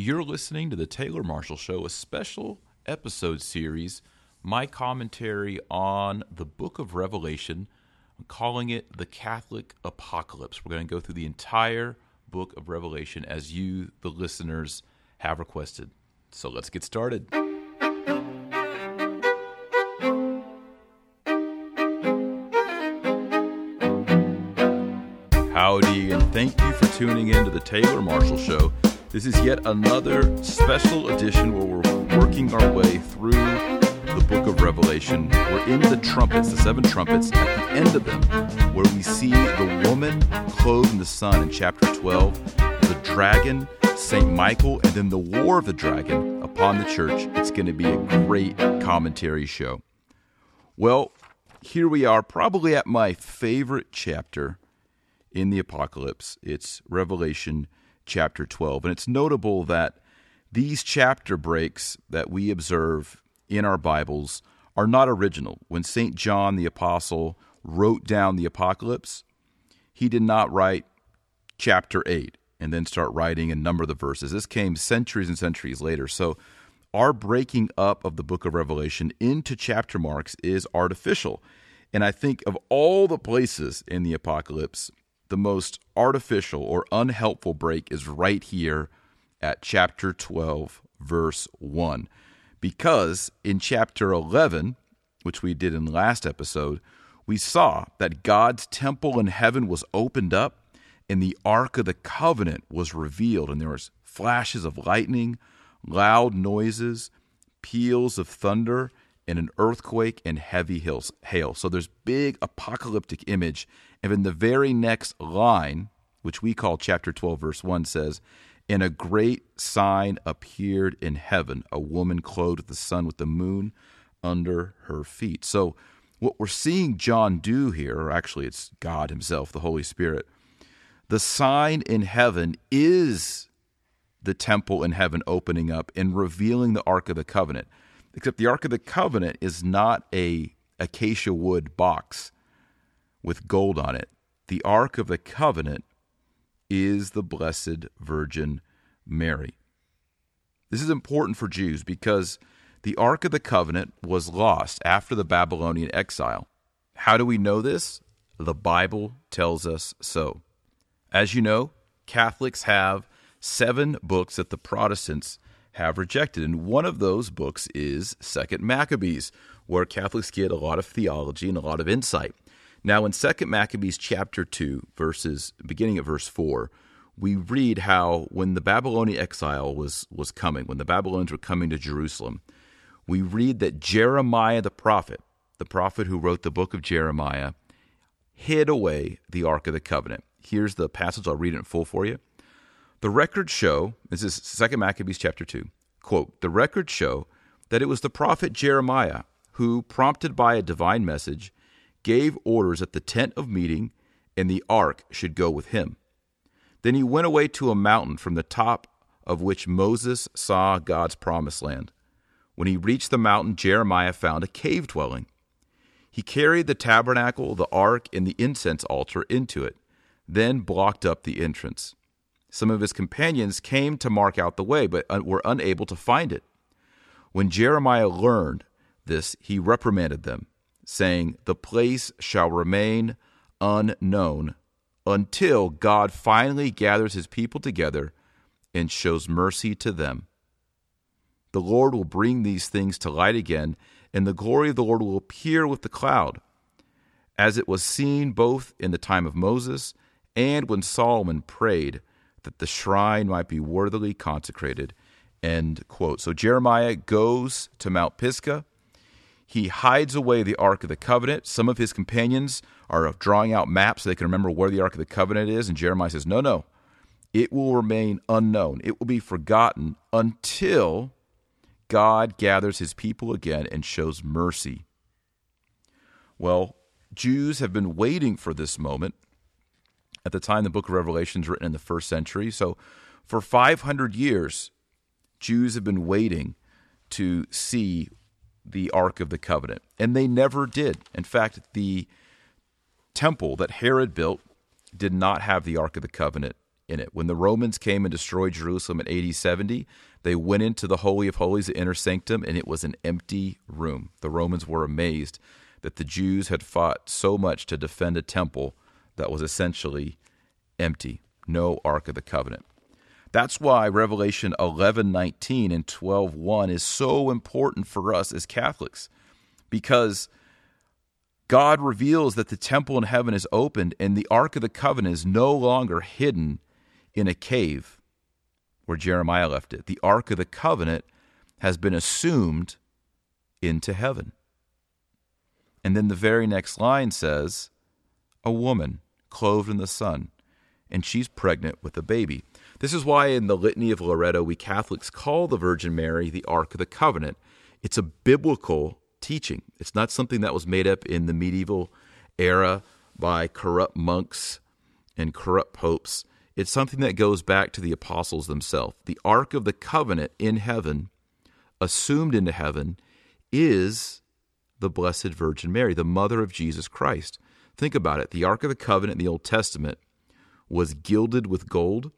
You're listening to the Taylor Marshall Show, a special episode series, my commentary on the book of Revelation. I'm calling it the Catholic Apocalypse. We're going to go through the entire book of Revelation as you, the listeners, have requested. So let's get started. Howdy, and thank you for tuning in to the Taylor Marshall Show. This is yet another special edition where we're working our way through the book of Revelation. We're in the trumpets, the seven trumpets, at the end of them, where we see the woman clothed in the sun in chapter 12, the dragon, St. Michael, and then the war of the dragon upon the church. It's going to be a great commentary show. Well, here we are, probably at my favorite chapter in the apocalypse. It's Revelation chapter 12. And it's notable that these chapter breaks that we observe in our Bibles are not original. When St. John the Apostle wrote down the apocalypse, he did not write chapter 8 and then start writing and number the verses. This came centuries and centuries later. So our breaking up of the book of Revelation into chapter marks is artificial. And I think of all the places in the apocalypse, the most artificial or unhelpful break is right here at chapter 12, verse 1. Because in chapter 11, which we did in the last episode, we saw that God's temple in heaven was opened up and the Ark of the Covenant was revealed, and there was flashes of lightning, loud noises, peals of thunder, and an earthquake and heavy hills, hail. So there's big apocalyptic image and in the very next line, which we call chapter 12, verse 1, says, And a great sign appeared in heaven, a woman clothed with the sun with the moon under her feet. So, what we're seeing John do here, or actually it's God Himself, the Holy Spirit, the sign in heaven is the temple in heaven opening up and revealing the Ark of the Covenant. Except the Ark of the Covenant is not a acacia wood box with gold on it. The Ark of the Covenant is the Blessed Virgin Mary. This is important for Jews because the Ark of the Covenant was lost after the Babylonian exile. How do we know this? The Bible tells us so. As you know, Catholics have seven books that the Protestants have rejected, and one of those books is Second Maccabees, where Catholics get a lot of theology and a lot of insight. Now, in Second Maccabees chapter 2, verses beginning at verse 4, we read how when the Babylonian exile was, was coming, when the Babylonians were coming to Jerusalem, we read that Jeremiah the prophet, the prophet who wrote the book of Jeremiah, hid away the Ark of the Covenant. Here's the passage, I'll read it in full for you. The records show, this is Second Maccabees chapter 2, quote, the records show that it was the prophet Jeremiah who, prompted by a divine message, gave orders that the tent of meeting and the ark should go with him. Then he went away to a mountain from the top of which Moses saw God's promised land. When he reached the mountain, Jeremiah found a cave dwelling. He carried the tabernacle, the ark, and the incense altar into it, then blocked up the entrance. Some of his companions came to mark out the way, but were unable to find it. When Jeremiah learned this, he reprimanded them saying, The place shall remain unknown until God finally gathers his people together and shows mercy to them. The Lord will bring these things to light again, and the glory of the Lord will appear with the cloud, as it was seen both in the time of Moses and when Solomon prayed that the shrine might be worthily consecrated. End quote. So Jeremiah goes to Mount Pisgah he hides away the Ark of the Covenant. Some of his companions are drawing out maps so they can remember where the Ark of the Covenant is. And Jeremiah says, No, no. It will remain unknown. It will be forgotten until God gathers his people again and shows mercy. Well, Jews have been waiting for this moment. At the time the book of Revelation is written in the first century. So for 500 years, Jews have been waiting to see the Ark of the Covenant. And they never did. In fact, the temple that Herod built did not have the Ark of the Covenant in it. When the Romans came and destroyed Jerusalem in AD 70, they went into the Holy of Holies, the inner sanctum, and it was an empty room. The Romans were amazed that the Jews had fought so much to defend a temple that was essentially empty. No Ark of the Covenant. That's why Revelation 11:19 and 12:1 is so important for us as Catholics because God reveals that the temple in heaven is opened and the Ark of the Covenant is no longer hidden in a cave where Jeremiah left it. The Ark of the Covenant has been assumed into heaven. And then the very next line says, A woman clothed in the sun, and she's pregnant with a baby. This is why in the Litany of Loretto, we Catholics call the Virgin Mary the Ark of the Covenant. It's a biblical teaching. It's not something that was made up in the medieval era by corrupt monks and corrupt popes. It's something that goes back to the apostles themselves. The Ark of the Covenant in heaven, assumed into heaven, is the Blessed Virgin Mary, the mother of Jesus Christ. Think about it. The Ark of the Covenant in the Old Testament was gilded with gold.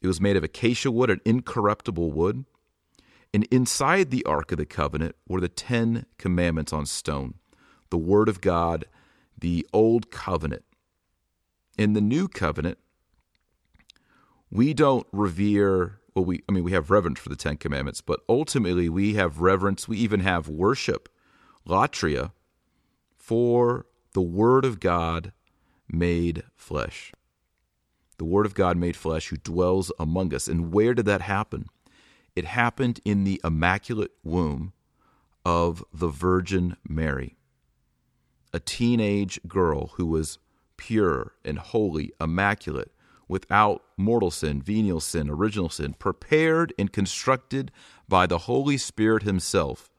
It was made of acacia wood, an incorruptible wood. And inside the Ark of the Covenant were the Ten Commandments on stone, the Word of God, the Old Covenant. In the New Covenant, we don't revere, well, we, I mean, we have reverence for the Ten Commandments, but ultimately we have reverence, we even have worship, latria, for the Word of God made flesh. The Word of God made flesh who dwells among us. And where did that happen? It happened in the immaculate womb of the Virgin Mary, a teenage girl who was pure and holy, immaculate, without mortal sin, venial sin, original sin, prepared and constructed by the Holy Spirit Himself,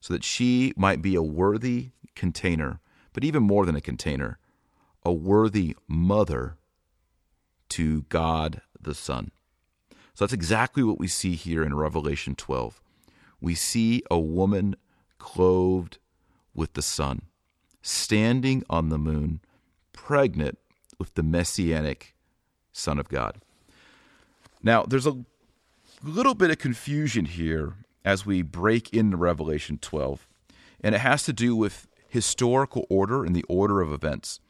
so that she might be a worthy container, but even more than a container, a worthy mother to God the Son. So that's exactly what we see here in Revelation 12. We see a woman clothed with the sun, standing on the moon, pregnant with the messianic Son of God. Now, there's a little bit of confusion here as we break into Revelation 12, and it has to do with historical order and the order of events.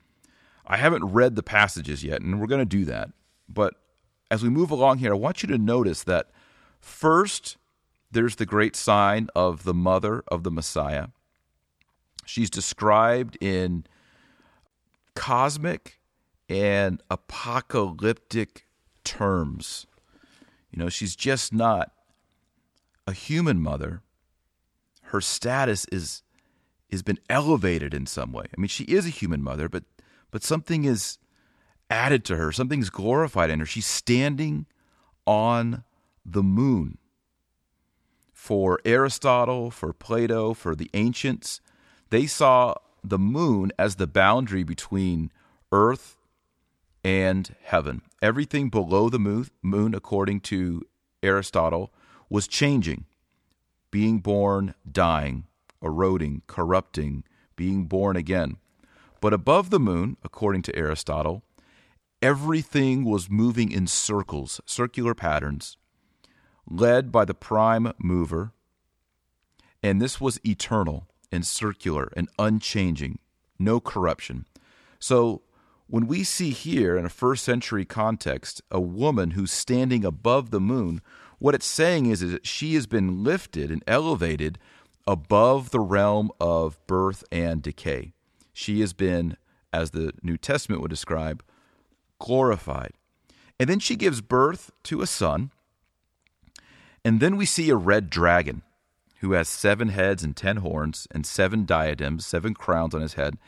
I haven't read the passages yet, and we're going to do that. But as we move along here, I want you to notice that first, there's the great sign of the mother of the Messiah. She's described in cosmic and apocalyptic terms. You know, she's just not a human mother. Her status is has been elevated in some way. I mean, she is a human mother, but but something is added to her, something's glorified in her. She's standing on the moon. For Aristotle, for Plato, for the ancients, they saw the moon as the boundary between earth and heaven. Everything below the moon, according to Aristotle, was changing, being born, dying, eroding, corrupting, being born again. But above the moon, according to Aristotle, everything was moving in circles, circular patterns, led by the prime mover. And this was eternal and circular and unchanging, no corruption. So when we see here in a first century context a woman who's standing above the moon, what it's saying is, is that she has been lifted and elevated above the realm of birth and decay. She has been, as the New Testament would describe, glorified. And then she gives birth to a son. And then we see a red dragon who has seven heads and ten horns and seven diadems, seven crowns on his head.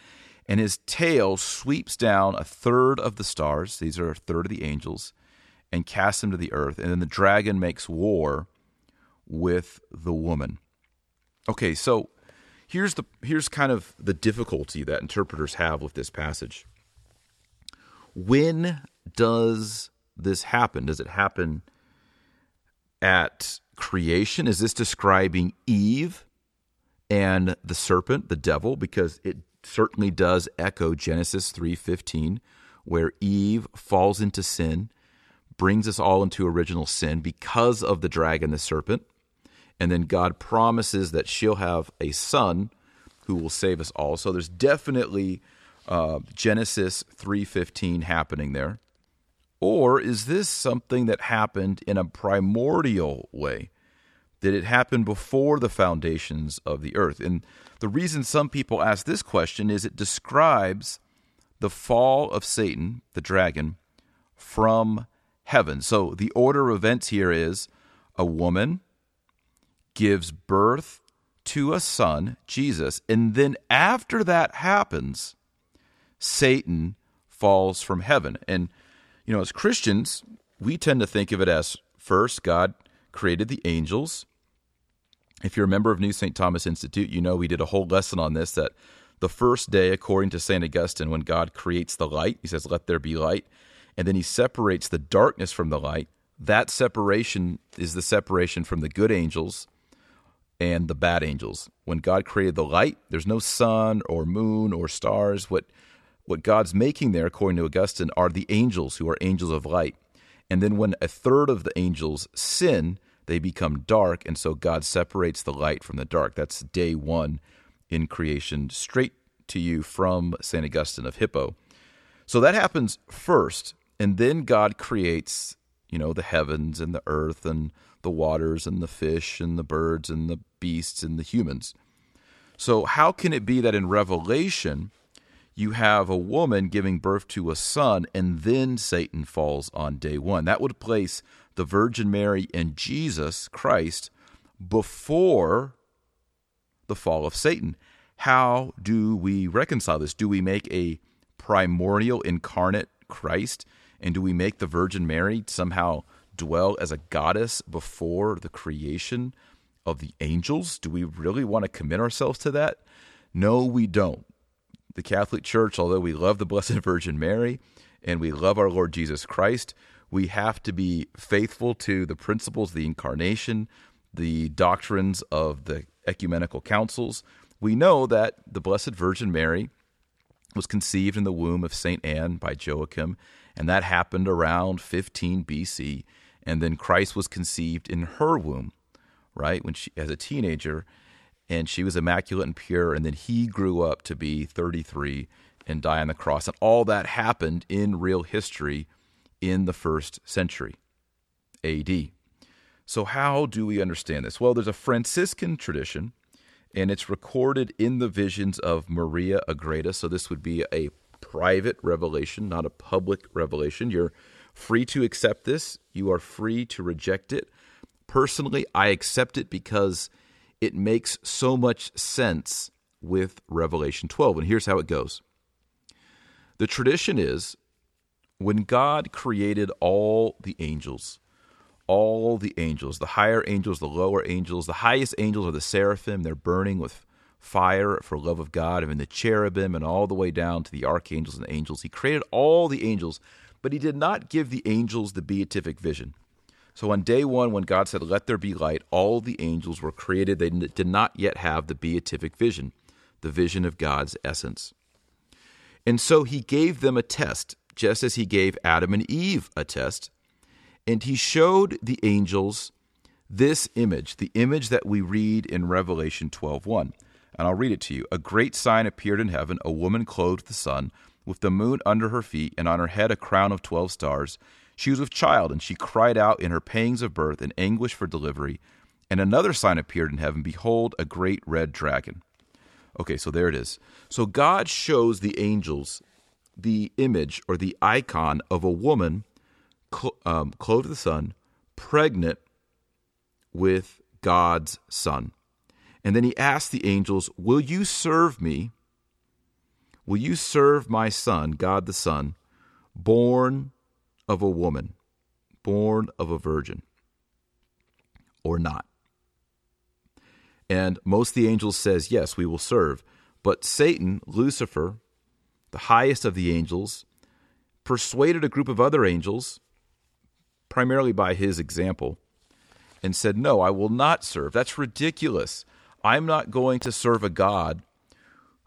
And his tail sweeps down a third of the stars, these are a third of the angels, and casts them to the earth. And then the dragon makes war with the woman. Okay, so here's the here's kind of the difficulty that interpreters have with this passage. When does this happen? Does it happen at creation? Is this describing Eve and the serpent, the devil? Because it certainly does echo Genesis 3:15 where Eve falls into sin brings us all into original sin because of the dragon, the serpent. And then God promises that she'll have a son who will save us all. So there's definitely uh, Genesis 3:15 happening there. Or is this something that happened in a primordial way? Did it happen before the foundations of the earth? And the reason some people ask this question is it describes the fall of Satan, the dragon, from heaven. So the order of events here is a woman gives birth to a son, Jesus, and then after that happens, Satan falls from heaven. And you know, as Christians, we tend to think of it as first God created the angels. If you're a member of New St. Thomas Institute, you know we did a whole lesson on this that the first day, according to St. Augustine, when God creates the light, he says, Let there be light. And then he separates the darkness from the light. That separation is the separation from the good angels and the bad angels. When God created the light, there's no sun or moon or stars. What what God's making there, according to Augustine, are the angels who are angels of light. And then when a third of the angels sin, they become dark, and so God separates the light from the dark. That's day one in creation, straight to you from St. Augustine of Hippo. So that happens first, and then God creates, you know, the heavens and the earth and the waters and the fish and the birds and the beasts and the humans. So, how can it be that in Revelation you have a woman giving birth to a son and then Satan falls on day one? That would place the Virgin Mary and Jesus Christ before the fall of Satan. How do we reconcile this? Do we make a primordial incarnate Christ? And do we make the Virgin Mary somehow dwell as a goddess before the creation of the angels? Do we really want to commit ourselves to that? No, we don't. The Catholic Church, although we love the Blessed Virgin Mary and we love our Lord Jesus Christ, we have to be faithful to the principles of the incarnation, the doctrines of the ecumenical councils, we know that the Blessed Virgin Mary was conceived in the womb of St. Anne by Joachim, and that happened around 15 BC. And then Christ was conceived in her womb, right, when she as a teenager, and she was immaculate and pure. And then he grew up to be 33 and die on the cross. And all that happened in real history in the first century AD. So, how do we understand this? Well, there's a Franciscan tradition, and it's recorded in the visions of Maria Agreda. So, this would be a private revelation, not a public revelation. You're free to accept this, you are free to reject it. Personally, I accept it because it makes so much sense with Revelation 12. And here's how it goes The tradition is when God created all the angels, all the angels, the higher angels, the lower angels. The highest angels are the seraphim. They're burning with fire for love of God. and the cherubim and all the way down to the archangels and the angels. He created all the angels, but he did not give the angels the beatific vision. So on day one, when God said, Let there be light, all the angels were created. They did not yet have the beatific vision, the vision of God's essence. And so he gave them a test, just as he gave Adam and Eve a test and he showed the angels this image, the image that we read in Revelation 12:1. And I'll read it to you. A great sign appeared in heaven, a woman clothed with the sun, with the moon under her feet, and on her head a crown of 12 stars. She was with child, and she cried out in her pangs of birth and anguish for delivery. And another sign appeared in heaven, behold, a great red dragon. Okay, so there it is. So God shows the angels the image or the icon of a woman cl- um, clothed with the sun, pregnant with God's Son. And then he asked the angels, Will you serve me? Will you serve my Son, God the Son, born of a woman, born of a virgin, or not? And most the angels says, Yes, we will serve. But Satan, Lucifer, the highest of the angels, persuaded a group of other angels primarily by his example, and said, No, I will not serve. That's ridiculous. I'm not going to serve a God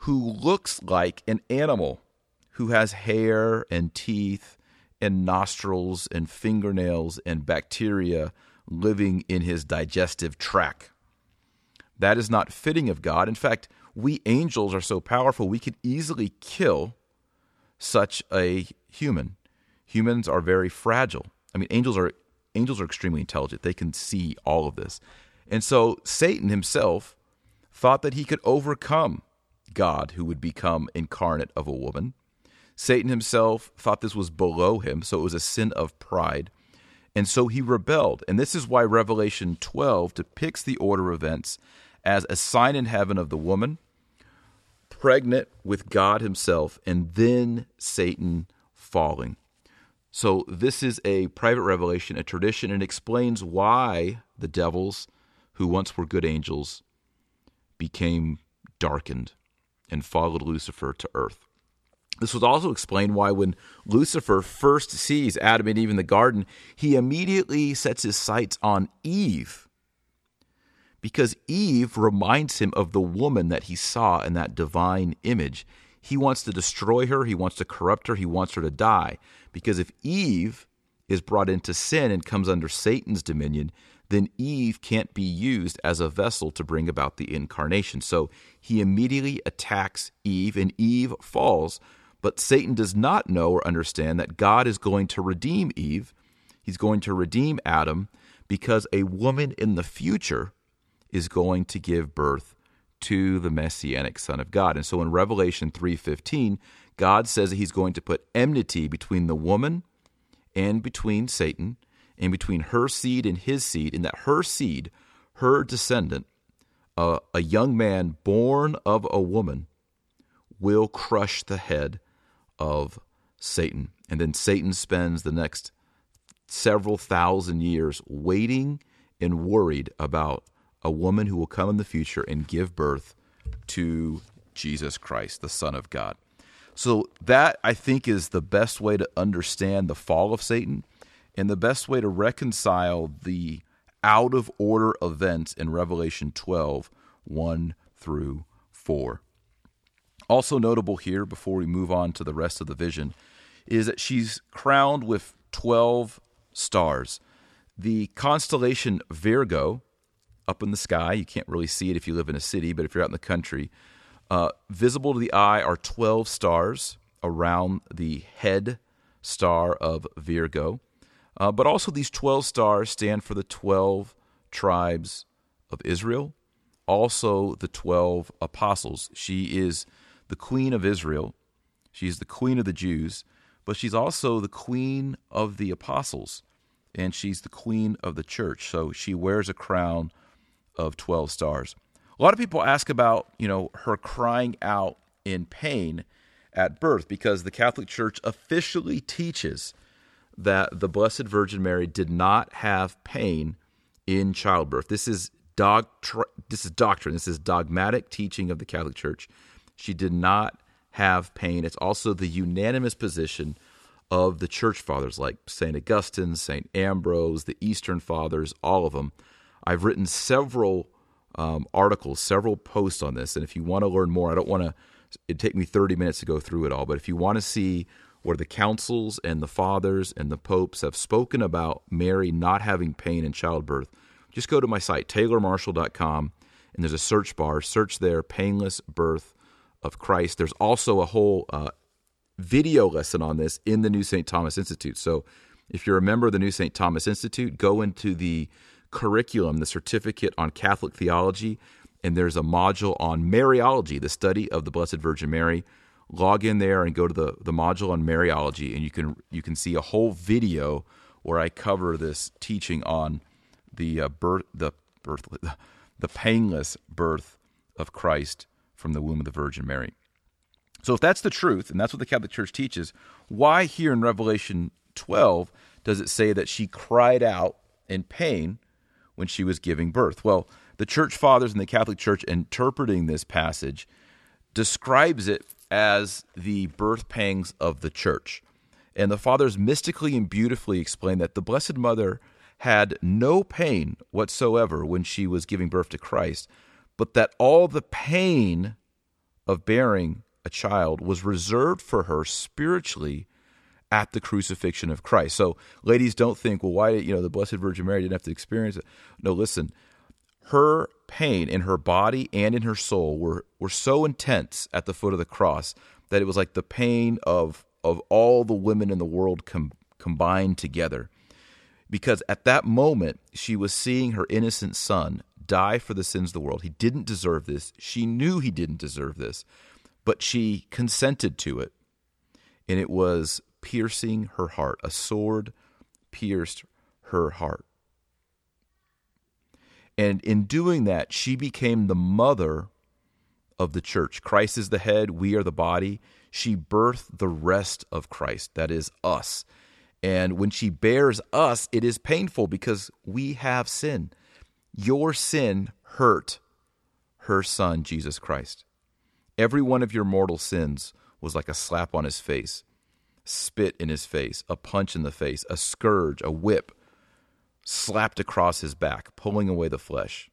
who looks like an animal, who has hair and teeth and nostrils and fingernails and bacteria living in his digestive tract. That is not fitting of God. In fact, we angels are so powerful, we could easily kill such a human. Humans are very fragile. I mean, angels are angels are extremely intelligent. They can see all of this. And so Satan himself thought that he could overcome God who would become incarnate of a woman. Satan himself thought this was below him, so it was a sin of pride. And so he rebelled. And this is why Revelation 12 depicts the order of events as a sign in heaven of the woman pregnant with God himself and then Satan falling. So this is a private revelation, a tradition, and explains why the devils, who once were good angels, became darkened and followed Lucifer to earth. This was also explained why, when Lucifer first sees Adam and Eve in the garden, he immediately sets his sights on Eve. Because Eve reminds him of the woman that he saw in that divine image. He wants to destroy her, he wants to corrupt her, he wants her to die. Because if Eve is brought into sin and comes under Satan's dominion, then Eve can't be used as a vessel to bring about the incarnation. So he immediately attacks Eve, and Eve falls. But Satan does not know or understand that God is going to redeem Eve. He's going to redeem Adam because a woman in the future is going to give birth to the messianic son of God. And so in Revelation 3:15, God says that he's going to put enmity between the woman and between Satan and between her seed and his seed, and that her seed, her descendant, a young man born of a woman, will crush the head of Satan. And then Satan spends the next several thousand years waiting and worried about a woman who will come in the future and give birth to Jesus Christ, the Son of God. So, that I think is the best way to understand the fall of Satan and the best way to reconcile the out of order events in Revelation 12 1 through 4. Also notable here, before we move on to the rest of the vision, is that she's crowned with 12 stars. The constellation Virgo, up in the sky, you can't really see it if you live in a city, but if you're out in the country, uh, visible to the eye are 12 stars around the head star of Virgo. Uh, but also, these 12 stars stand for the 12 tribes of Israel, also the 12 apostles. She is the queen of Israel, she's the queen of the Jews, but she's also the queen of the apostles, and she's the queen of the church. So she wears a crown of 12 stars. A lot of people ask about, you know, her crying out in pain at birth because the Catholic Church officially teaches that the Blessed Virgin Mary did not have pain in childbirth. This is doctr- this is doctrine. This is dogmatic teaching of the Catholic Church. She did not have pain. It's also the unanimous position of the church fathers like St. Augustine, St. Ambrose, the Eastern Fathers, all of them. I've written several um, articles, several posts on this, and if you want to learn more, I don't want to. It take me 30 minutes to go through it all, but if you want to see where the councils and the fathers and the popes have spoken about Mary not having pain in childbirth, just go to my site, taylormarshall.com, and there's a search bar. Search there, painless birth of Christ. There's also a whole uh, video lesson on this in the New St. Thomas Institute. So if you're a member of the New St. Thomas Institute, go into the curriculum, the certificate on Catholic theology, and there's a module on Mariology, the study of the Blessed Virgin Mary log in there and go to the, the module on Mariology, and you can you can see a whole video where I cover this teaching on the uh, birth the birth the painless birth of Christ from the womb of the Virgin Mary. So if that's the truth, and that's what the Catholic Church teaches, why here in Revelation 12 does it say that she cried out in pain when she was giving birth? Well, the church fathers and the Catholic Church interpreting this passage describes it as the birth pangs of the church. And the fathers mystically and beautifully explain that the Blessed Mother had no pain whatsoever when she was giving birth to Christ, but that all the pain of bearing a child was reserved for her spiritually at the crucifixion of Christ. So, ladies, don't think, well, why, did you know, the Blessed Virgin Mary didn't have to experience it. No, listen, her pain in her body and in her soul were, were so intense at the foot of the cross that it was like the pain of, of all the women in the world com- combined together. Because at that moment, she was seeing her innocent son die for the sins of the world. He didn't deserve this. She knew he didn't deserve this, but she consented to it. And it was piercing her heart. A sword pierced her heart. And in doing that, she became the mother of the church. Christ is the head, we are the body. She birthed the rest of Christ, that is us. And when she bears us, it is painful because we have sin. Your sin hurt her son, Jesus Christ. Every one of your mortal sins was like a slap on his face, spit in his face, a punch in the face, a scourge, a whip slapped across his back, pulling away the flesh.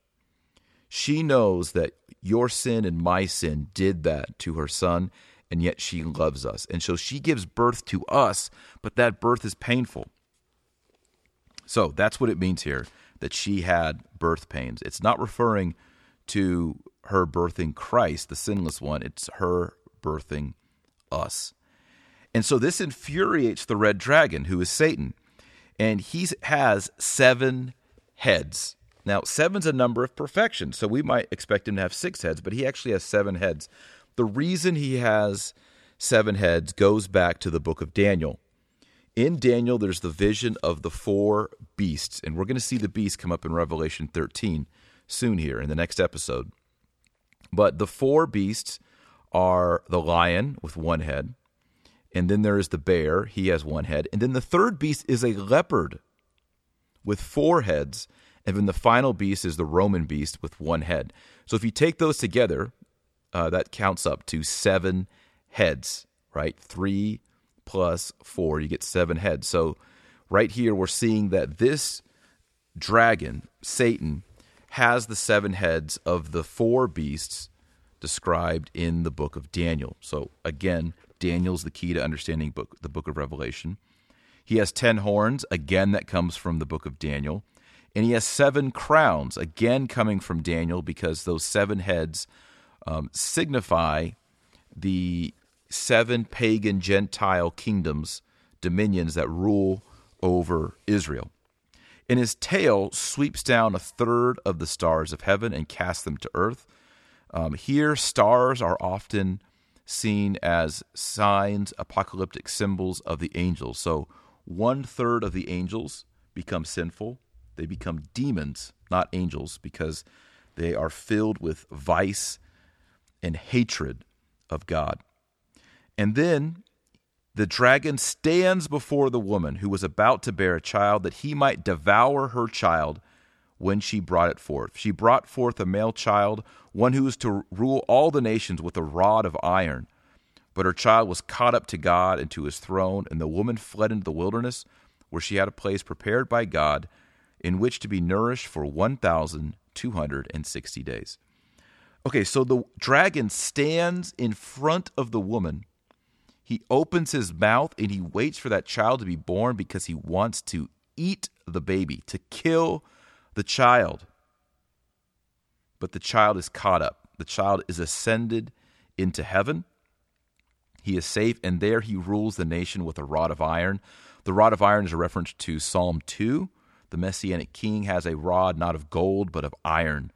She knows that your sin and my sin did that to her son, and yet she loves us. And so she gives birth to us, but that birth is painful. So that's what it means here that she had birth pains. It's not referring to her birthing Christ, the sinless one, it's her birthing us. And so this infuriates the red dragon, who is Satan. And he has seven heads. Now, seven's a number of perfection, so we might expect him to have six heads, but he actually has seven heads. The reason he has seven heads goes back to the book of Daniel. In Daniel, there's the vision of the four beasts, and we're going to see the beasts come up in Revelation 13 soon here in the next episode. But the four beasts are the lion with one head, and then there is the bear, he has one head, and then the third beast is a leopard with four heads, and then the final beast is the Roman beast with one head. So if you take those together, uh, that counts up to seven heads, right? Three plus four, you get seven heads. So right here, we're seeing that this dragon, Satan, has the seven heads of the four beasts described in the book of Daniel. So again, Daniel's the key to understanding book, the book of Revelation. He has 10 horns, again, that comes from the book of Daniel. And he has seven crowns, again, coming from Daniel, because those seven heads um, signify the seven pagan Gentile kingdoms, dominions that rule over Israel. And his tail sweeps down a third of the stars of heaven and casts them to earth. Um, here, stars are often seen as signs, apocalyptic symbols of the angels. So, one third of the angels become sinful. They become demons, not angels, because they are filled with vice and hatred of God. And then the dragon stands before the woman who was about to bear a child that he might devour her child when she brought it forth. She brought forth a male child, one who was to rule all the nations with a rod of iron. But her child was caught up to God and to his throne, and the woman fled into the wilderness, where she had a place prepared by God in which to be nourished for 1,260 days. Okay, so the dragon stands in front of the woman. He opens his mouth and he waits for that child to be born because he wants to eat the baby, to kill the child. But the child is caught up. The child is ascended into heaven. He is safe, and there he rules the nation with a rod of iron. The rod of iron is a reference to Psalm 2. The messianic king has a rod not of gold, but of iron,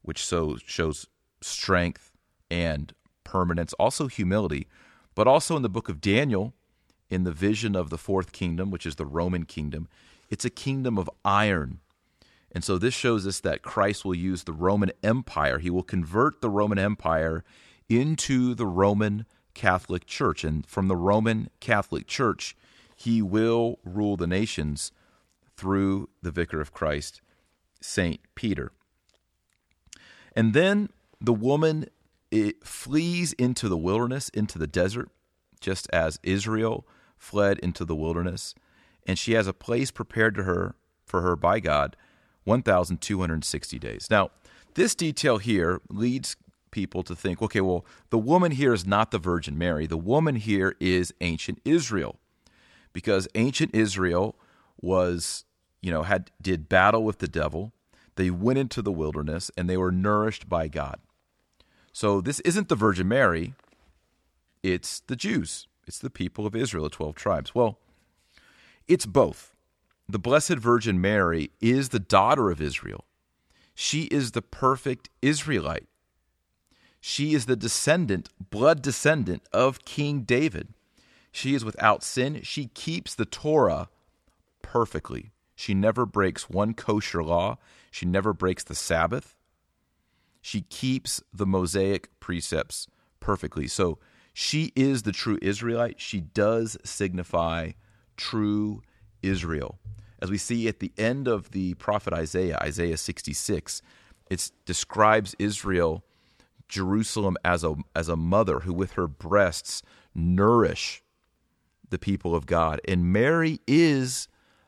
which so shows strength and permanence, also humility, but also in the book of Daniel, in the vision of the fourth kingdom, which is the Roman kingdom, it's a kingdom of iron. And so this shows us that Christ will use the Roman Empire. He will convert the Roman Empire into the Roman Catholic Church. And from the Roman Catholic Church, he will rule the nations through the Vicar of Christ, St. Peter. And then the woman flees into the wilderness, into the desert, just as Israel fled into the wilderness, and she has a place prepared to her for her by God, 1260 days. Now, this detail here leads people to think, okay, well, the woman here is not the Virgin Mary. The woman here is ancient Israel because ancient Israel was, you know, had did battle with the devil. They went into the wilderness and they were nourished by God. So this isn't the Virgin Mary, it's the Jews. It's the people of Israel, the 12 tribes. Well, it's both. The Blessed Virgin Mary is the daughter of Israel. She is the perfect Israelite. She is the descendant, blood descendant of King David. She is without sin. She keeps the Torah perfectly. She never breaks one kosher law. She never breaks the Sabbath. She keeps the Mosaic precepts perfectly. So she is the true Israelite. She does signify true Israel. As we see at the end of the prophet Isaiah, Isaiah 66, it describes Israel Jerusalem as a as a mother who with her breasts nourish the people of God. And Mary is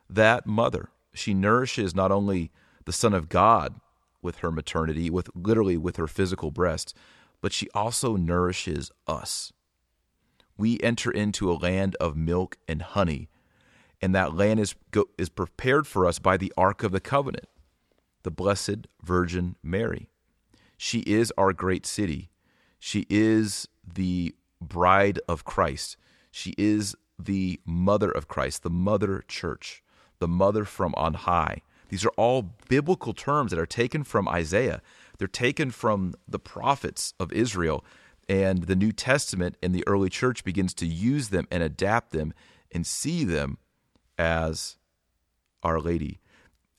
that mother. She nourishes not only the Son of God with her maternity, with literally with her physical breasts, but she also nourishes us. We enter into a land of milk and honey, and that land is is prepared for us by the Ark of the Covenant, the Blessed Virgin Mary. She is our great city. She is the bride of Christ. She is the mother of Christ, the mother church, the mother from on high. These are all biblical terms that are taken from Isaiah. They're taken from the prophets of Israel. And the New Testament and the early church begins to use them and adapt them and see them as Our Lady.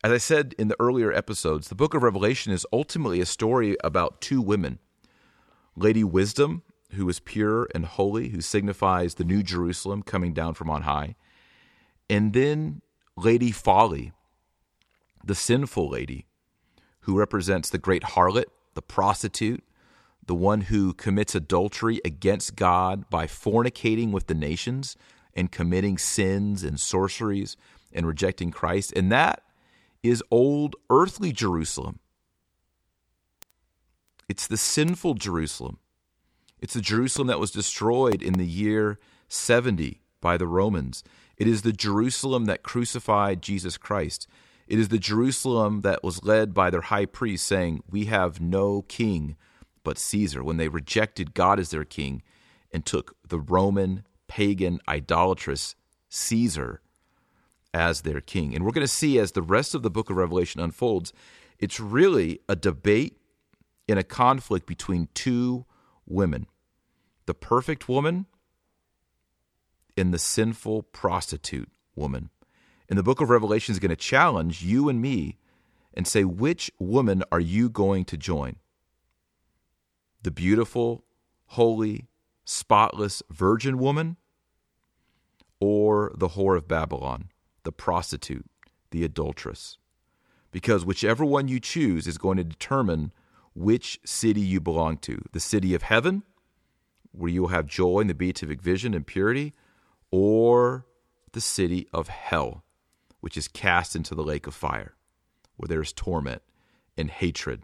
As I said in the earlier episodes, the book of Revelation is ultimately a story about two women Lady Wisdom, who is pure and holy, who signifies the new Jerusalem coming down from on high, and then Lady Folly, the sinful lady, who represents the great harlot, the prostitute, the one who commits adultery against God by fornicating with the nations and committing sins and sorceries and rejecting Christ. And that is old earthly Jerusalem. It's the sinful Jerusalem. It's the Jerusalem that was destroyed in the year 70 by the Romans. It is the Jerusalem that crucified Jesus Christ. It is the Jerusalem that was led by their high priest saying, We have no king but Caesar, when they rejected God as their king and took the Roman, pagan, idolatrous Caesar as their king. And we're going to see as the rest of the book of Revelation unfolds, it's really a debate in a conflict between two women the perfect woman and the sinful prostitute woman. And the book of Revelation is going to challenge you and me and say, which woman are you going to join? The beautiful, holy, spotless virgin woman or the whore of Babylon? the prostitute, the adulteress. Because whichever one you choose is going to determine which city you belong to the city of heaven, where you will have joy and the beatific vision and purity, or the city of hell, which is cast into the lake of fire, where there is torment and hatred.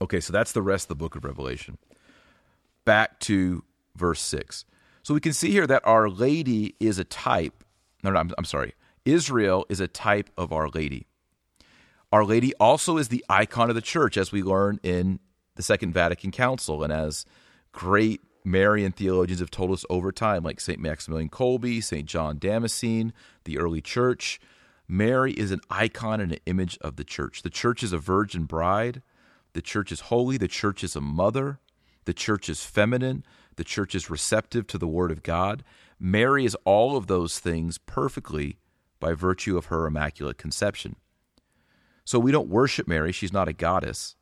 Okay, so that's the rest of the book of Revelation. Back to verse 6. So we can see here that Our Lady is a type. No, no, I'm, I'm sorry. Israel is a type of Our Lady. Our Lady also is the icon of the church, as we learn in the Second Vatican Council, and as great Marian theologians have told us over time, like St. Maximilian Kolbe, St. John Damascene, the early church. Mary is an icon and an image of the church. The church is a virgin bride. The church is holy. The church is a mother. The church is feminine. The church is receptive to the Word of God. Mary is all of those things perfectly by virtue of her immaculate conception. So we don't worship Mary, she's not a goddess,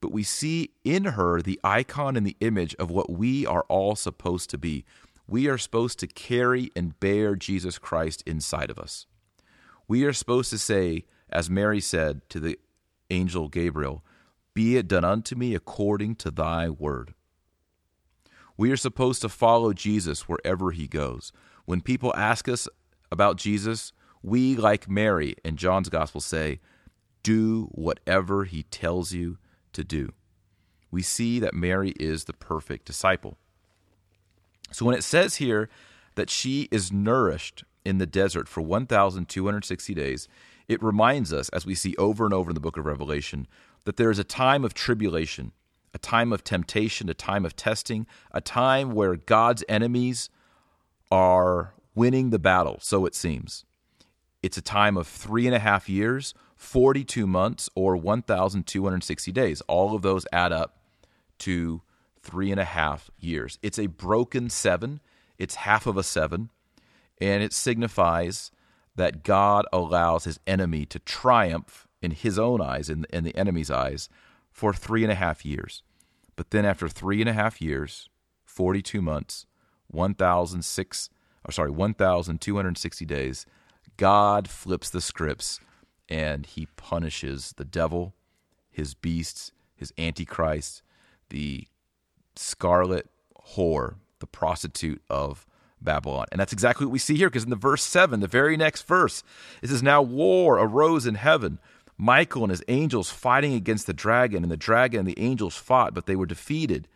but we see in her the icon and the image of what we are all supposed to be. We are supposed to carry and bear Jesus Christ inside of us. We are supposed to say, as Mary said to the angel Gabriel, Be it done unto me according to thy word. We are supposed to follow Jesus wherever he goes. When people ask us about Jesus, we, like Mary in John's gospel, say, Do whatever he tells you to do. We see that Mary is the perfect disciple. So when it says here, that she is nourished in the desert for 1,260 days, it reminds us, as we see over and over in the book of Revelation, that there is a time of tribulation, a time of temptation, a time of testing, a time where God's enemies are winning the battle, so it seems. It's a time of three and a half years, 42 months, or 1,260 days. All of those add up to three and a half years. It's a broken seven, it's half of a seven, and it signifies that God allows his enemy to triumph in his own eyes, in, in the enemy's eyes, for three and a half years. But then after three and a half years, 42 months, 1,006, or sorry, 1,260 days, God flips the scripts and he punishes the devil, his beasts, his antichrist, the scarlet whore, the prostitute of Babylon. And that's exactly what we see here because in the verse 7, the very next verse, it says, Now war arose in heaven. Michael and his angels fighting against the dragon, and the dragon and the angels fought, but they were defeated,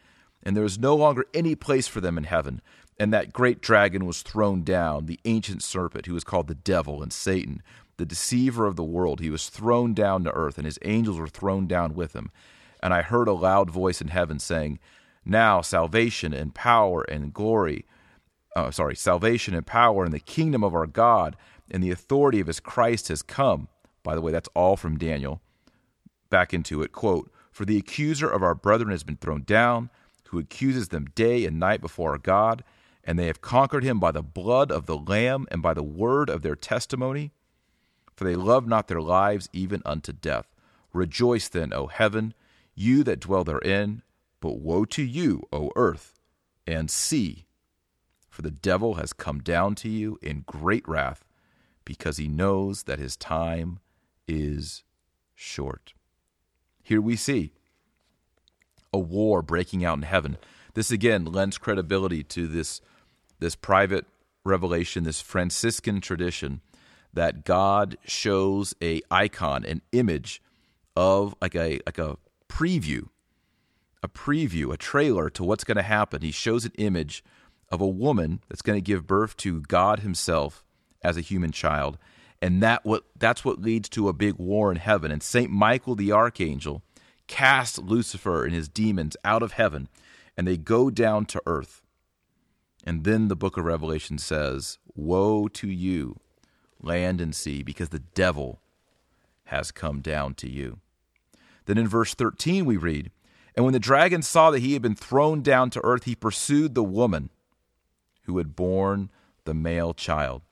and there was no longer any place for them in heaven. And that great dragon was thrown down, the ancient serpent, who was called the devil and Satan, the deceiver of the world. He was thrown down to earth, and his angels were thrown down with him. And I heard a loud voice in heaven saying, Now salvation and power and glory uh, sorry, salvation and power and the kingdom of our God and the authority of his Christ has come. By the way, that's all from Daniel. Back into it, quote, For the accuser of our brethren has been thrown down, who accuses them day and night before our God, and they have conquered him by the blood of the Lamb and by the word of their testimony. For they love not their lives even unto death. Rejoice then, O heaven, you that dwell therein, but woe to you, O earth, and sea for the devil has come down to you in great wrath, because he knows that his time is short. Here we see a war breaking out in heaven. This again lends credibility to this, this private revelation, this Franciscan tradition that God shows a icon, an image of like a like a preview, a preview, a trailer to what's going to happen. He shows an image of a woman that's going to give birth to God Himself as a human child, and that what that's what leads to a big war in heaven. And Saint Michael the archangel casts Lucifer and his demons out of heaven, and they go down to earth. And then the book of Revelation says, "Woe to you, land and sea, because the devil has come down to you." Then in verse 13 we read, And when the dragon saw that he had been thrown down to earth, he pursued the woman who had borne the male child.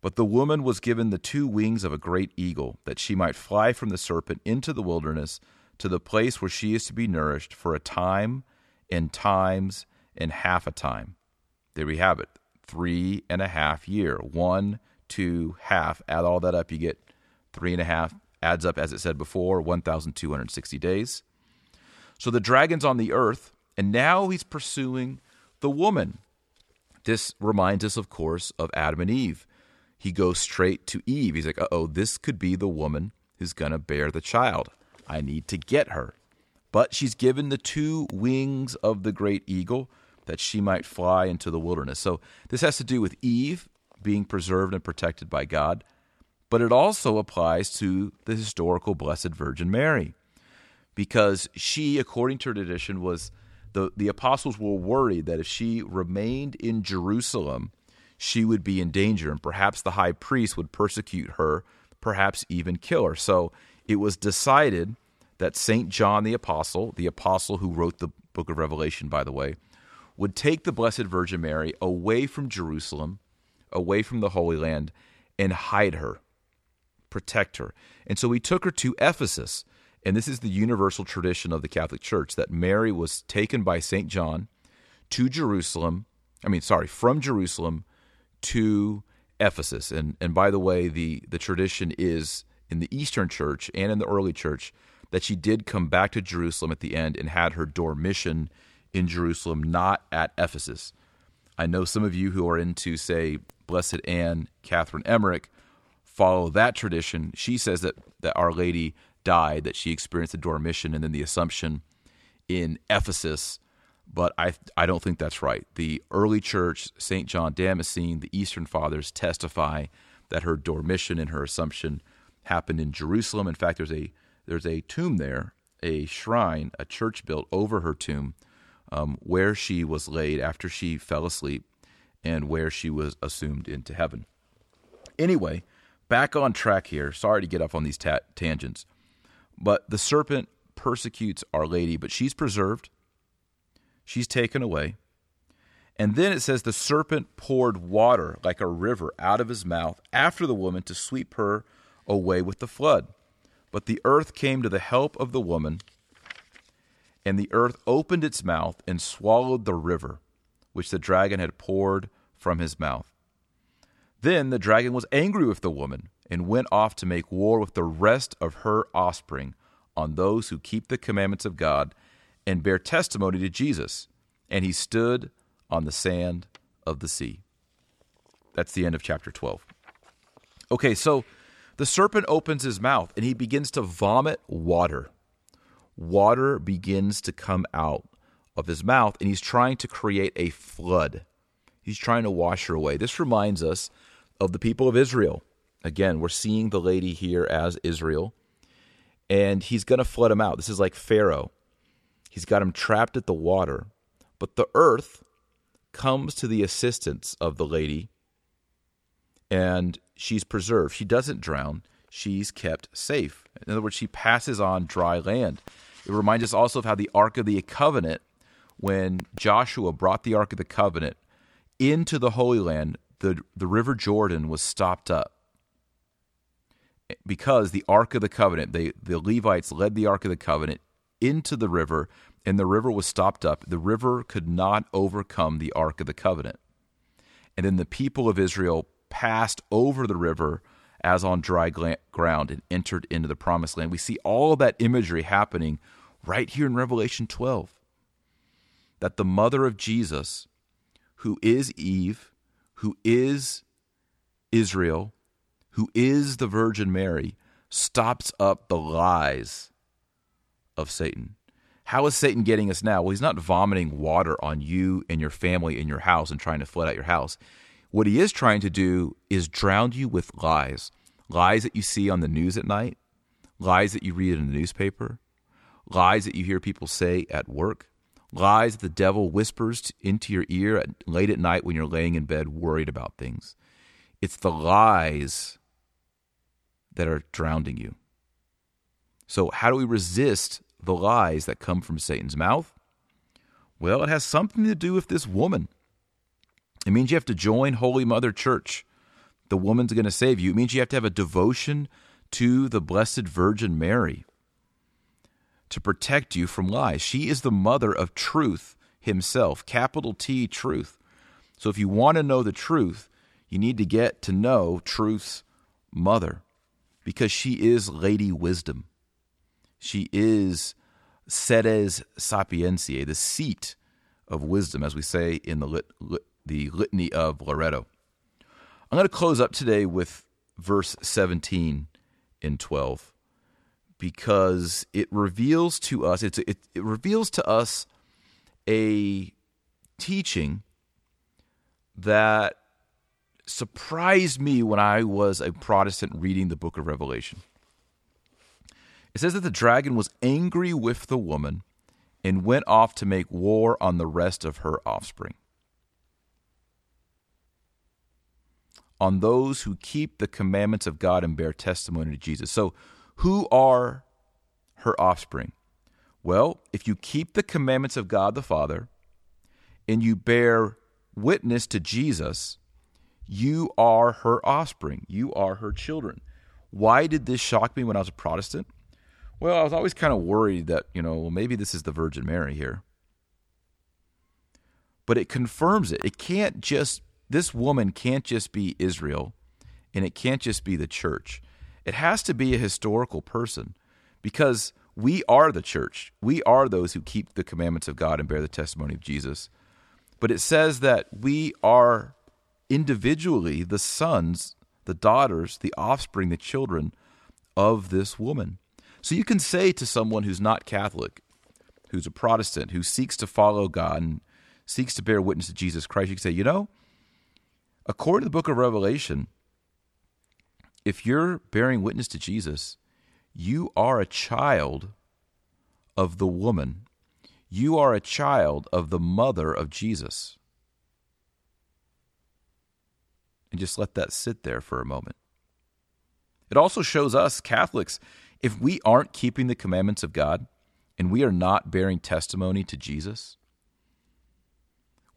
But the woman was given the two wings of a great eagle, that she might fly from the serpent into the wilderness to the place where she is to be nourished for a time and times and half a time. There we have it. Three and a half year. One, two, half. Add all that up, you get three and a half. Adds up, as it said before, 1,260 days. So the dragon's on the earth, and now he's pursuing the woman. This reminds us, of course, of Adam and Eve. He goes straight to Eve. He's like, oh, this could be the woman who's going to bear the child. I need to get her. But she's given the two wings of the great eagle that she might fly into the wilderness. So this has to do with Eve being preserved and protected by God, but it also applies to the historical Blessed Virgin Mary because she, according to tradition, was the, the apostles were worried that if she remained in Jerusalem, she would be in danger, and perhaps the high priest would persecute her, perhaps even kill her. So it was decided that St. John the Apostle, the apostle who wrote the book of Revelation, by the way, would take the Blessed Virgin Mary away from Jerusalem, away from the Holy Land, and hide her, protect her. And so he took her to Ephesus and this is the universal tradition of the Catholic Church that Mary was taken by St. John to Jerusalem. I mean, sorry, from Jerusalem to Ephesus. And and by the way, the the tradition is in the Eastern Church and in the early church that she did come back to Jerusalem at the end and had her dormition in Jerusalem, not at Ephesus. I know some of you who are into, say, Blessed Anne Catherine Emmerich follow that tradition. She says that, that Our Lady died, that she experienced a dormition, and then the Assumption in Ephesus. But I I don't think that's right. The early church, St. John Damascene, the Eastern Fathers testify that her dormition and her assumption happened in Jerusalem. In fact, there's a there's a tomb there, a shrine, a church built over her tomb, um, where she was laid after she fell asleep, and where she was assumed into heaven. Anyway, back on track here. Sorry to get off on these ta- tangents, but the serpent persecutes Our Lady, but she's preserved. She's taken away. And then it says the serpent poured water like a river out of his mouth after the woman to sweep her away with the flood. But the earth came to the help of the woman, and the earth opened its mouth and swallowed the river which the dragon had poured from his mouth. Then the dragon was angry with the woman and went off to make war with the rest of her offspring on those who keep the commandments of God and bear testimony to Jesus. And he stood on the sand of the sea. That's the end of chapter 12. Okay, so the serpent opens his mouth and he begins to vomit water. Water begins to come out of his mouth and he's trying to create a flood. He's trying to wash her away. This reminds us of the people of Israel. Again, we're seeing the lady here as Israel, and he's going to flood them out. This is like Pharaoh. He's got him trapped at the water, but the earth comes to the assistance of the lady, and she's preserved. She doesn't drown, she's kept safe. In other words, she passes on dry land. It reminds us also of how the Ark of the Covenant, when Joshua brought the Ark of the Covenant into the Holy Land, the, the River Jordan was stopped up because the Ark of the Covenant, they, the Levites led the Ark of the Covenant into the river, and the river was stopped up. The river could not overcome the Ark of the Covenant. And then the people of Israel passed over the river as on dry ground and entered into the promised land. We see all that imagery happening right here in Revelation 12. That the mother of Jesus, who is Eve, who is Israel, who is the Virgin Mary, stops up the lies of Satan. How is Satan getting us now? Well, he's not vomiting water on you and your family and your house and trying to flood out your house. What he is trying to do is drown you with lies. Lies that you see on the news at night, lies that you read in the newspaper, lies that you hear people say at work, lies that the devil whispers into your ear at, late at night when you're laying in bed worried about things. It's the lies that are drowning you. So, how do we resist the lies that come from Satan's mouth? Well, it has something to do with this woman. It means you have to join Holy Mother Church. The woman's going to save you. It means you have to have a devotion to the Blessed Virgin Mary to protect you from lies. She is the mother of truth himself, capital T, truth. So if you want to know the truth, you need to get to know truth's mother because she is Lady Wisdom. She is Sedes Sapientiae, the seat of wisdom, as we say in the, lit, lit, the Litany of Loreto. I'm going to close up today with verse 17 in 12 because it reveals to us it, it reveals to us a teaching that surprised me when I was a Protestant reading the book of Revelation. It says that the dragon was angry with the woman and went off to make war on the rest of her offspring. On those who keep the commandments of God and bear testimony to Jesus. So, who are her offspring? Well, if you keep the commandments of God the Father and you bear witness to Jesus, you are her offspring. You are her children. Why did this shock me when I was a Protestant? Well, I was always kind of worried that, you know, well, maybe this is the Virgin Mary here. But it confirms it. It can't just, this woman can't just be Israel and it can't just be the church. It has to be a historical person because we are the church. We are those who keep the commandments of God and bear the testimony of Jesus. But it says that we are individually the sons, the daughters, the offspring, the children of this woman. So you can say to someone who's not Catholic, who's a Protestant who seeks to follow God and seeks to bear witness to Jesus Christ, you can say, you know, according to the book of Revelation, if you're bearing witness to Jesus, you are a child of the woman. You are a child of the mother of Jesus. And just let that sit there for a moment. It also shows us, Catholics, if we aren't keeping the commandments of God and we are not bearing testimony to Jesus,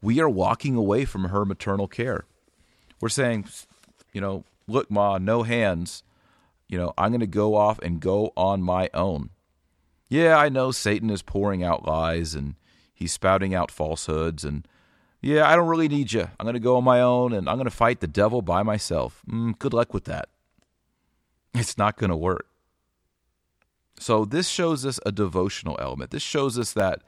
we are walking away from her maternal care. We're saying, you know, look, Ma, no hands. You know, I'm going to go off and go on my own. Yeah, I know Satan is pouring out lies and he's spouting out falsehoods. And yeah, I don't really need you. I'm going to go on my own and I'm going to fight the devil by myself. Mm, good luck with that. It's not going to work. So, this shows us a devotional element. This shows us that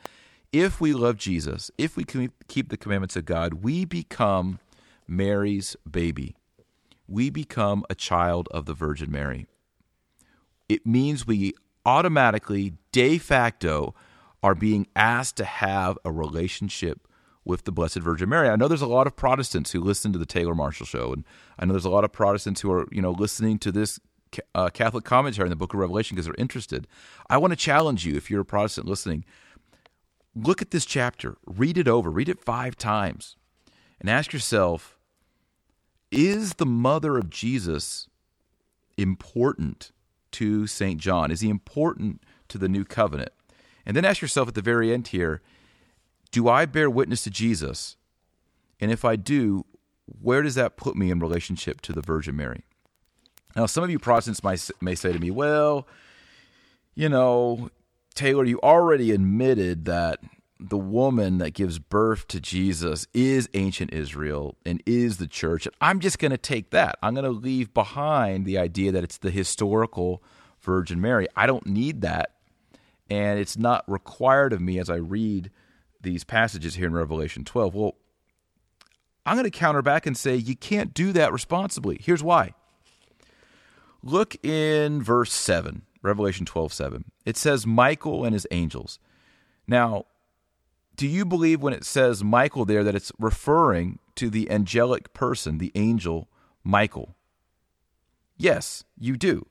if we love Jesus, if we keep the commandments of God, we become Mary's baby. We become a child of the Virgin Mary. It means we automatically, de facto, are being asked to have a relationship with the Blessed Virgin Mary. I know there's a lot of Protestants who listen to the Taylor Marshall Show, and I know there's a lot of Protestants who are, you know, listening to this uh, Catholic commentary in the Book of Revelation because they're interested. I want to challenge you, if you're a Protestant listening, look at this chapter, read it over, read it five times, and ask yourself: Is the mother of Jesus important to Saint John? Is he important to the new covenant? And then ask yourself at the very end here: Do I bear witness to Jesus? And if I do, where does that put me in relationship to the Virgin Mary? Now, some of you Protestants might, may say to me, well, you know, Taylor, you already admitted that the woman that gives birth to Jesus is ancient Israel and is the church. I'm just going to take that. I'm going to leave behind the idea that it's the historical Virgin Mary. I don't need that. And it's not required of me as I read these passages here in Revelation 12. Well, I'm going to counter back and say you can't do that responsibly. Here's why. Look in verse 7, Revelation 12 7. It says, Michael and his angels. Now, do you believe when it says Michael there that it's referring to the angelic person, the angel Michael? Yes, you do.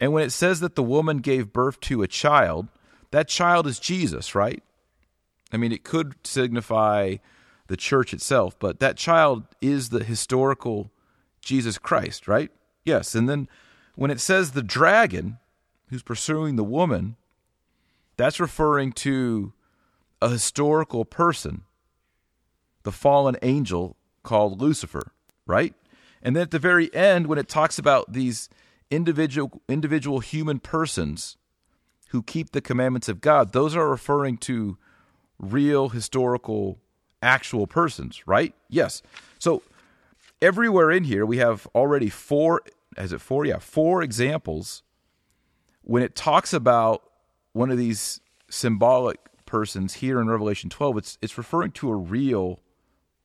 And when it says that the woman gave birth to a child, that child is Jesus, right? I mean, it could signify the church itself, but that child is the historical Jesus Christ, right? Yes. And then when it says the dragon who's pursuing the woman, that's referring to a historical person, the fallen angel called Lucifer, right? And then at the very end, when it talks about these individual individual human persons who keep the commandments of God, those are referring to real historical actual persons, right? Yes. So everywhere in here we have already four has it four? Yeah, four examples when it talks about one of these symbolic persons here in Revelation 12, it's it's referring to a real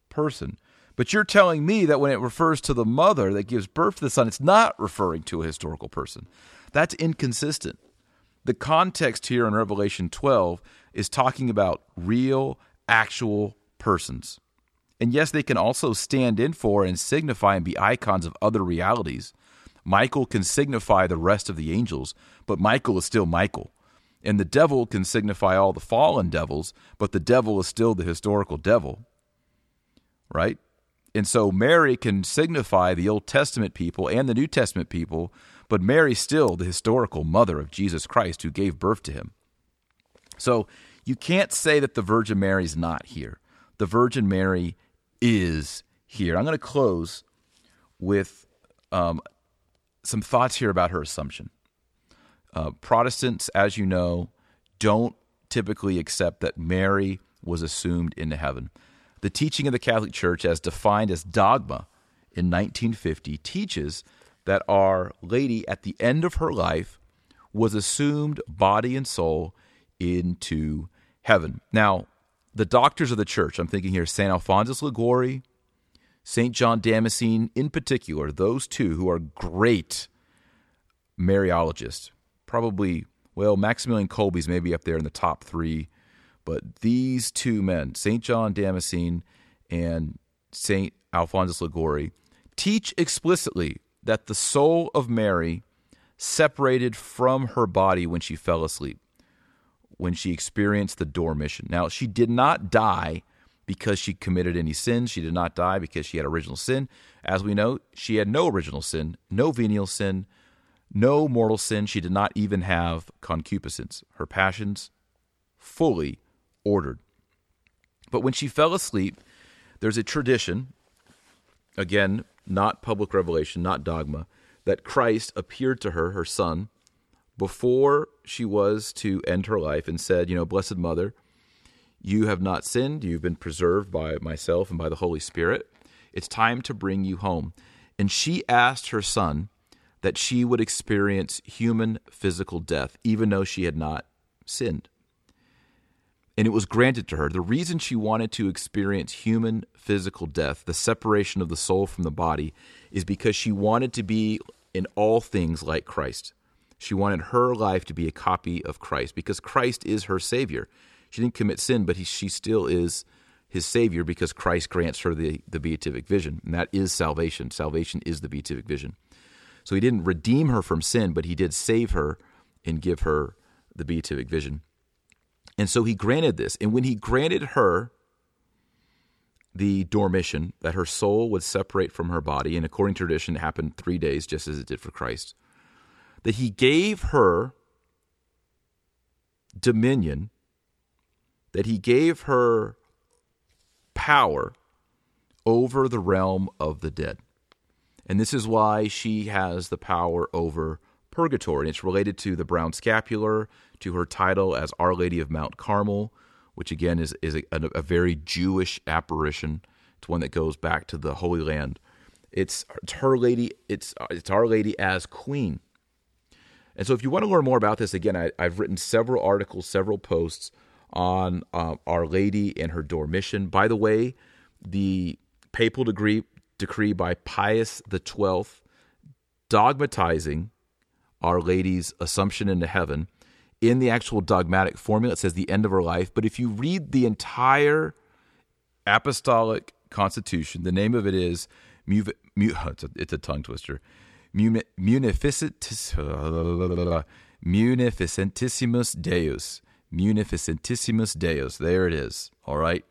person. But you're telling me that when it refers to the mother that gives birth to the son, it's not referring to a historical person. That's inconsistent. The context here in Revelation 12 is talking about real, actual persons. And yes, they can also stand in for and signify and be icons of other realities. Michael can signify the rest of the angels, but Michael is still Michael. And the devil can signify all the fallen devils, but the devil is still the historical devil. Right? And so Mary can signify the Old Testament people and the New Testament people, but Mary's still the historical mother of Jesus Christ who gave birth to him. So you can't say that the Virgin Mary's not here. The Virgin Mary is here. I'm going to close with um, some thoughts here about her assumption. Uh, Protestants, as you know, don't typically accept that Mary was assumed into heaven. The teaching of the Catholic Church, as defined as dogma in 1950, teaches that Our Lady, at the end of her life, was assumed body and soul into heaven. Now, the doctors of the church, I'm thinking here, St. Alphonsus Liguori, St. John Damascene, in particular, those two who are great Mariologists, probably, well, Maximilian Kolbe's maybe up there in the top three But these two men, St. John Damascene and St. Alphonsus Liguori, teach explicitly that the soul of Mary separated from her body when she fell asleep, when she experienced the dormition. Now, she did not die because she committed any sins. She did not die because she had original sin. As we know, she had no original sin, no venial sin, no mortal sin. She did not even have concupiscence. Her passions fully ordered. But when she fell asleep, there's a tradition, again, not public revelation, not dogma, that Christ appeared to her, her son, before she was to end her life and said, You know, Blessed Mother, you have not sinned. You've been preserved by myself and by the Holy Spirit. It's time to bring you home. And she asked her son that she would experience human physical death, even though she had not sinned. And it was granted to her. The reason she wanted to experience human physical death, the separation of the soul from the body, is because she wanted to be in all things like Christ. She wanted her life to be a copy of Christ because Christ is her Savior. She didn't commit sin, but he, she still is his Savior because Christ grants her the, the beatific vision. And that is salvation. Salvation is the beatific vision. So he didn't redeem her from sin, but he did save her and give her the beatific vision. And so he granted this. And when he granted her the dormition, that her soul would separate from her body, and according to tradition, it happened three days, just as it did for Christ, that he gave her dominion, that he gave her power over the realm of the dead. And this is why she has the power over purgatory. And it's related to the brown scapular, to her title as Our Lady of Mount Carmel, which again is, is a, a, very Jewish apparition. It's one that goes back to the Holy Land. It's, it's her lady. It's it's Our Lady as Queen. And so, if you want to learn more about this, again, I, have written several articles, several posts on uh, Our Lady and her Dormition. By the way, the papal decree decree by Pius XII dogmatizing Our Lady's Assumption into heaven. In the actual dogmatic formula, it says the end of her life. But if you read the entire apostolic constitution, the name of it is mu- it's, a, it's, a, tongue twister. Munificentis, Munificentissimus Deus. Munificentissimus Deus. There it is. All right.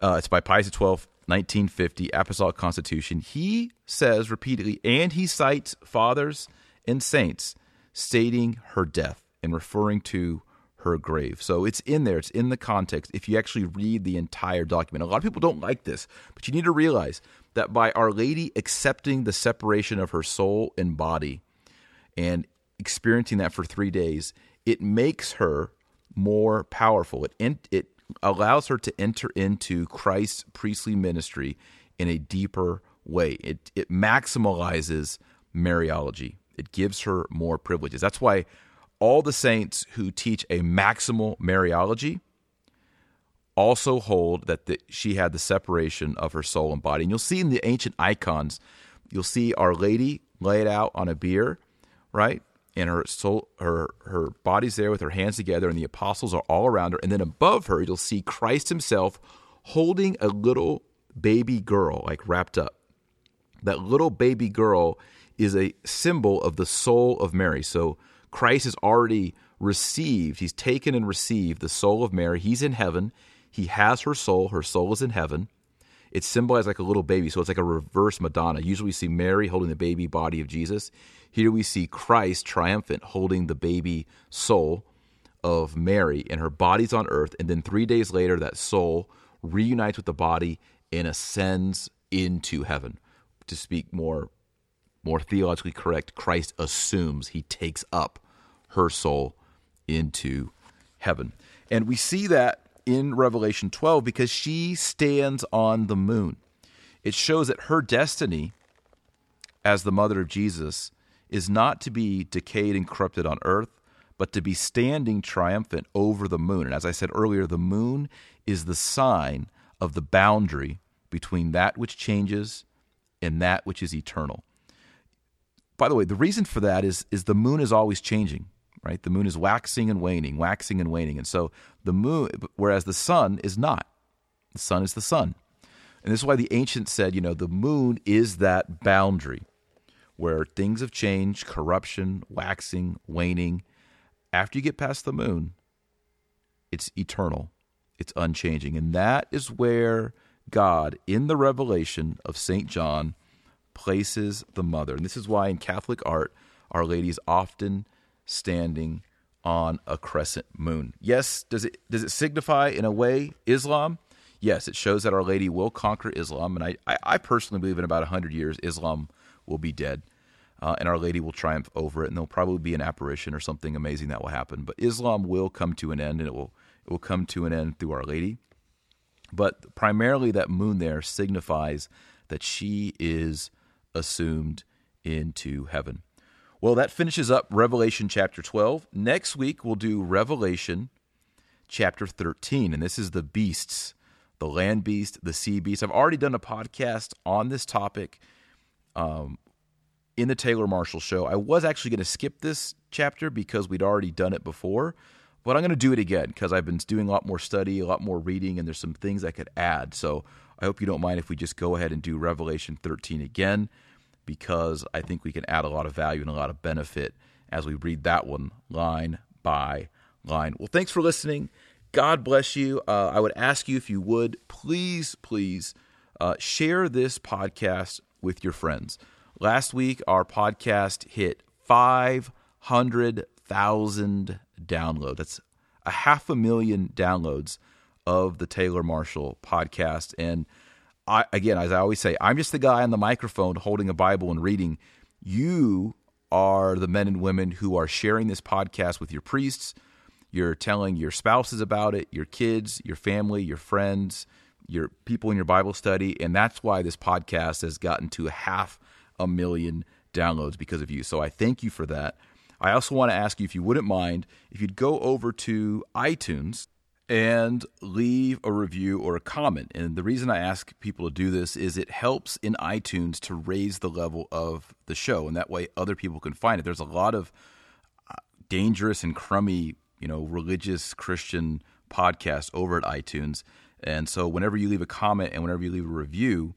Uh, it's by Pius XII, 1950, Apostolic Constitution, he says repeatedly, and he cites fathers and saints stating her death and referring to her grave. So it's in there, it's in the context if you actually read the entire document. A lot of people don't like this, but you need to realize that by Our Lady accepting the separation of her soul and body and experiencing that for three days, it makes her more powerful. It, it allows her to enter into Christ's priestly ministry in a deeper way. It, it maximalizes Mariology, it gives her more privileges. That's why all the saints who teach a maximal Mariology also hold that the, she had the separation of her soul and body. And you'll see in the ancient icons, you'll see Our Lady laid out on a bier, right? And her soul, her her body's there with her hands together, and the apostles are all around her. And then above her, you'll see Christ Himself holding a little baby girl, like wrapped up. That little baby girl is a symbol of the soul of Mary. So Christ has already received; He's taken and received the soul of Mary. He's in heaven. He has her soul. Her soul is in heaven. It's symbolized like a little baby, so it's like a reverse Madonna. Usually, we see Mary holding the baby body of Jesus. Here we see Christ triumphant holding the baby soul of Mary, and her body's on earth. And then three days later, that soul reunites with the body and ascends into heaven. To speak more, more theologically correct, Christ assumes he takes up her soul into heaven. And we see that in Revelation 12 because she stands on the moon. It shows that her destiny as the mother of Jesus is not to be decayed and corrupted on earth, but to be standing triumphant over the moon. And as I said earlier, the moon is the sign of the boundary between that which changes and that which is eternal. By the way, the reason for that is, is the moon is always changing. right? The moon is waxing and waning, waxing and waning. And so the moon, whereas the sun is not. The sun is the sun. And this is why the ancients said, you know, the moon is that boundary where things have changed, corruption, waxing, waning. After you get past the moon, it's eternal, it's unchanging. And that is where God, in the revelation of St. John, places the mother. And this is why in Catholic art, Our Lady is often standing on a crescent moon. Yes, does it does it signify in a way Islam? Yes, it shows that Our Lady will conquer Islam, and I, I, personally believe in about hundred years Islam will be dead, uh, and Our Lady will triumph over it, and there'll probably be an apparition or something amazing that will happen. But Islam will come to an end, and it will it will come to an end through Our Lady. But primarily, that moon there signifies that she is assumed into heaven. Well, that finishes up Revelation chapter 12. Next week, we'll do Revelation chapter 13, and this is the beasts the land beast, the sea beast. I've already done a podcast on this topic um, in the Taylor Marshall show. I was actually going to skip this chapter because we'd already done it before, but I'm going to do it again because I've been doing a lot more study, a lot more reading, and there's some things I could add. So I hope you don't mind if we just go ahead and do Revelation 13 again because I think we can add a lot of value and a lot of benefit as we read that one line by line. Well, thanks for listening. God bless you. Uh, I would ask you if you would please, please uh, share this podcast with your friends. Last week, our podcast hit 500,000 downloads. That's a half a million downloads of the Taylor Marshall podcast. And I, again, as I always say, I'm just the guy on the microphone holding a Bible and reading. You are the men and women who are sharing this podcast with your priests. You're telling your spouses about it, your kids, your family, your friends, your people in your Bible study. And that's why this podcast has gotten to half a million downloads because of you. So I thank you for that. I also want to ask you if you wouldn't mind if you'd go over to iTunes and leave a review or a comment. And the reason I ask people to do this is it helps in iTunes to raise the level of the show, and that way other people can find it. There's a lot of uh, dangerous and crummy, you know, religious Christian podcasts over at iTunes. And so whenever you leave a comment and whenever you leave a review,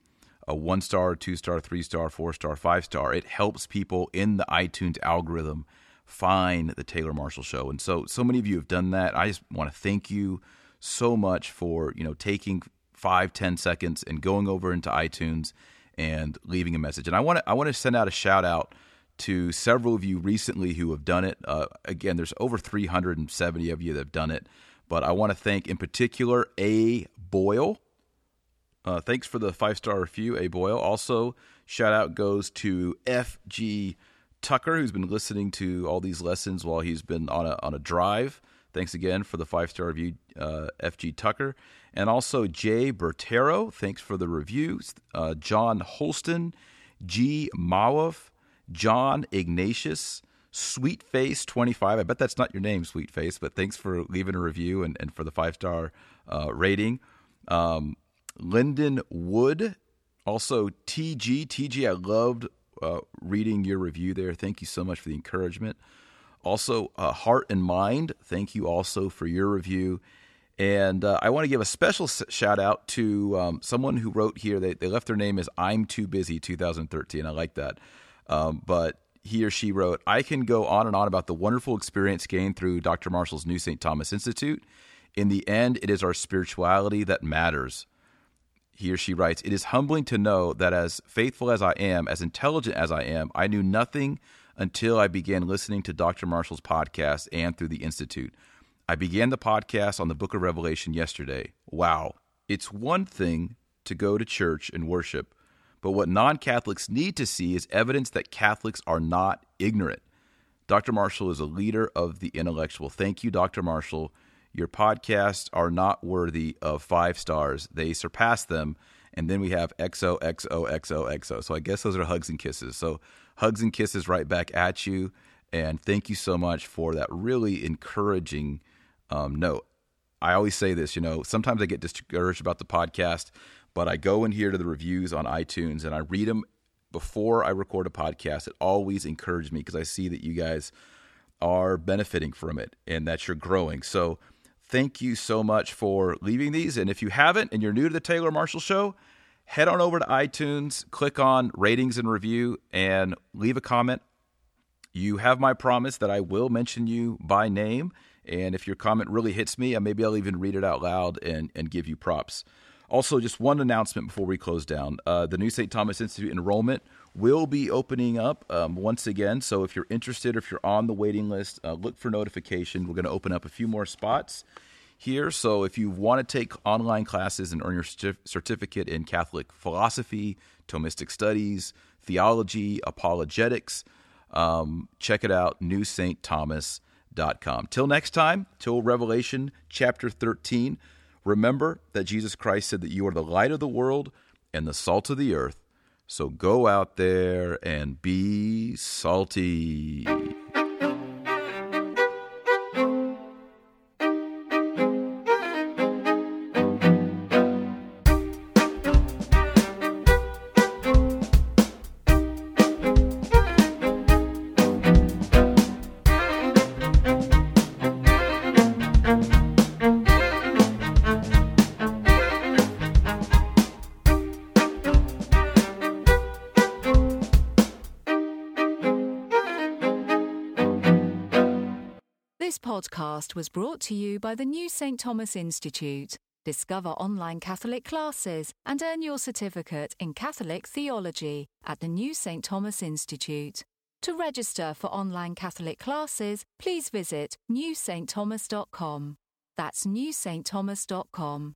a one star, two star, three star, four star, five star, it helps people in the iTunes algorithm find the Taylor Marshall show. And so so many of you have done that. I just want to thank you so much for, you know, taking five, ten seconds and going over into iTunes and leaving a message. And I want to I want to send out a shout out to several of you recently who have done it. Uh, again, there's over 370 of you that have done it, but I want to thank in particular A Boyle. Uh, thanks for the five star review, A Boyle. Also, shout out goes to FG Tucker, who's been listening to all these lessons while he's been on a on a drive. Thanks again for the five star review, uh, FG Tucker, and also Jay Bertero. Thanks for the reviews. Uh, John Holston, G Mawaf, John Ignatius, Sweetface twenty five. I bet that's not your name, Sweetface, but thanks for leaving a review and, and for the five star uh, rating. Um, Lyndon Wood, also TG. TG, I loved uh, reading your review there. Thank you so much for the encouragement. Also, uh, Heart and Mind, thank you also for your review. And uh, I want to give a special shout out to um, someone who wrote here. They, they left their name as I'm Too Busy 2013. I like that. Um, but he or she wrote, I can go on and on about the wonderful experience gained through Dr. Marshall's New St. Thomas Institute. In the end, it is our spirituality that matters he or she writes, It is humbling to know that as faithful as I am, as intelligent as I am, I knew nothing until I began listening to Dr. Marshall's podcast and through the Institute. I began the podcast on the book of Revelation yesterday. Wow. It's one thing to go to church and worship, but what non Catholics need to see is evidence that Catholics are not ignorant. Dr. Marshall is a leader of the intellectual. Thank you, Dr. Marshall your podcasts are not worthy of five stars. They surpass them. And then we have XOXOXOXO. So I guess those are hugs and kisses. So hugs and kisses right back at you. And thank you so much for that really encouraging um, note. I always say this, you know, sometimes I get discouraged about the podcast, but I go in here to the reviews on iTunes and I read them before I record a podcast. It always encourages me because I see that you guys are benefiting from it and that you're growing. So thank you so much for leaving these. And if you haven't and you're new to the Taylor Marshall Show, head on over to iTunes, click on ratings and review, and leave a comment. You have my promise that I will mention you by name. And if your comment really hits me, maybe I'll even read it out loud and, and give you props. Also, just one announcement before we close down. Uh, the new St. Thomas Institute enrollment will be opening up um, once again. So if you're interested, or if you're on the waiting list, uh, look for notification. We're going to open up a few more spots here. So if you want to take online classes and earn your certificate in Catholic philosophy, Thomistic studies, theology, apologetics, um, check it out, newstthomas.com. Till next time, till Revelation chapter 13, remember that Jesus Christ said that you are the light of the world and the salt of the earth. So go out there and be salty. Podcast was brought to you by the New St. Thomas Institute. Discover online Catholic classes and earn your certificate in Catholic theology at the New St. Thomas Institute. To register for online Catholic classes, please visit newstthomas.com. That's newstthomas.com.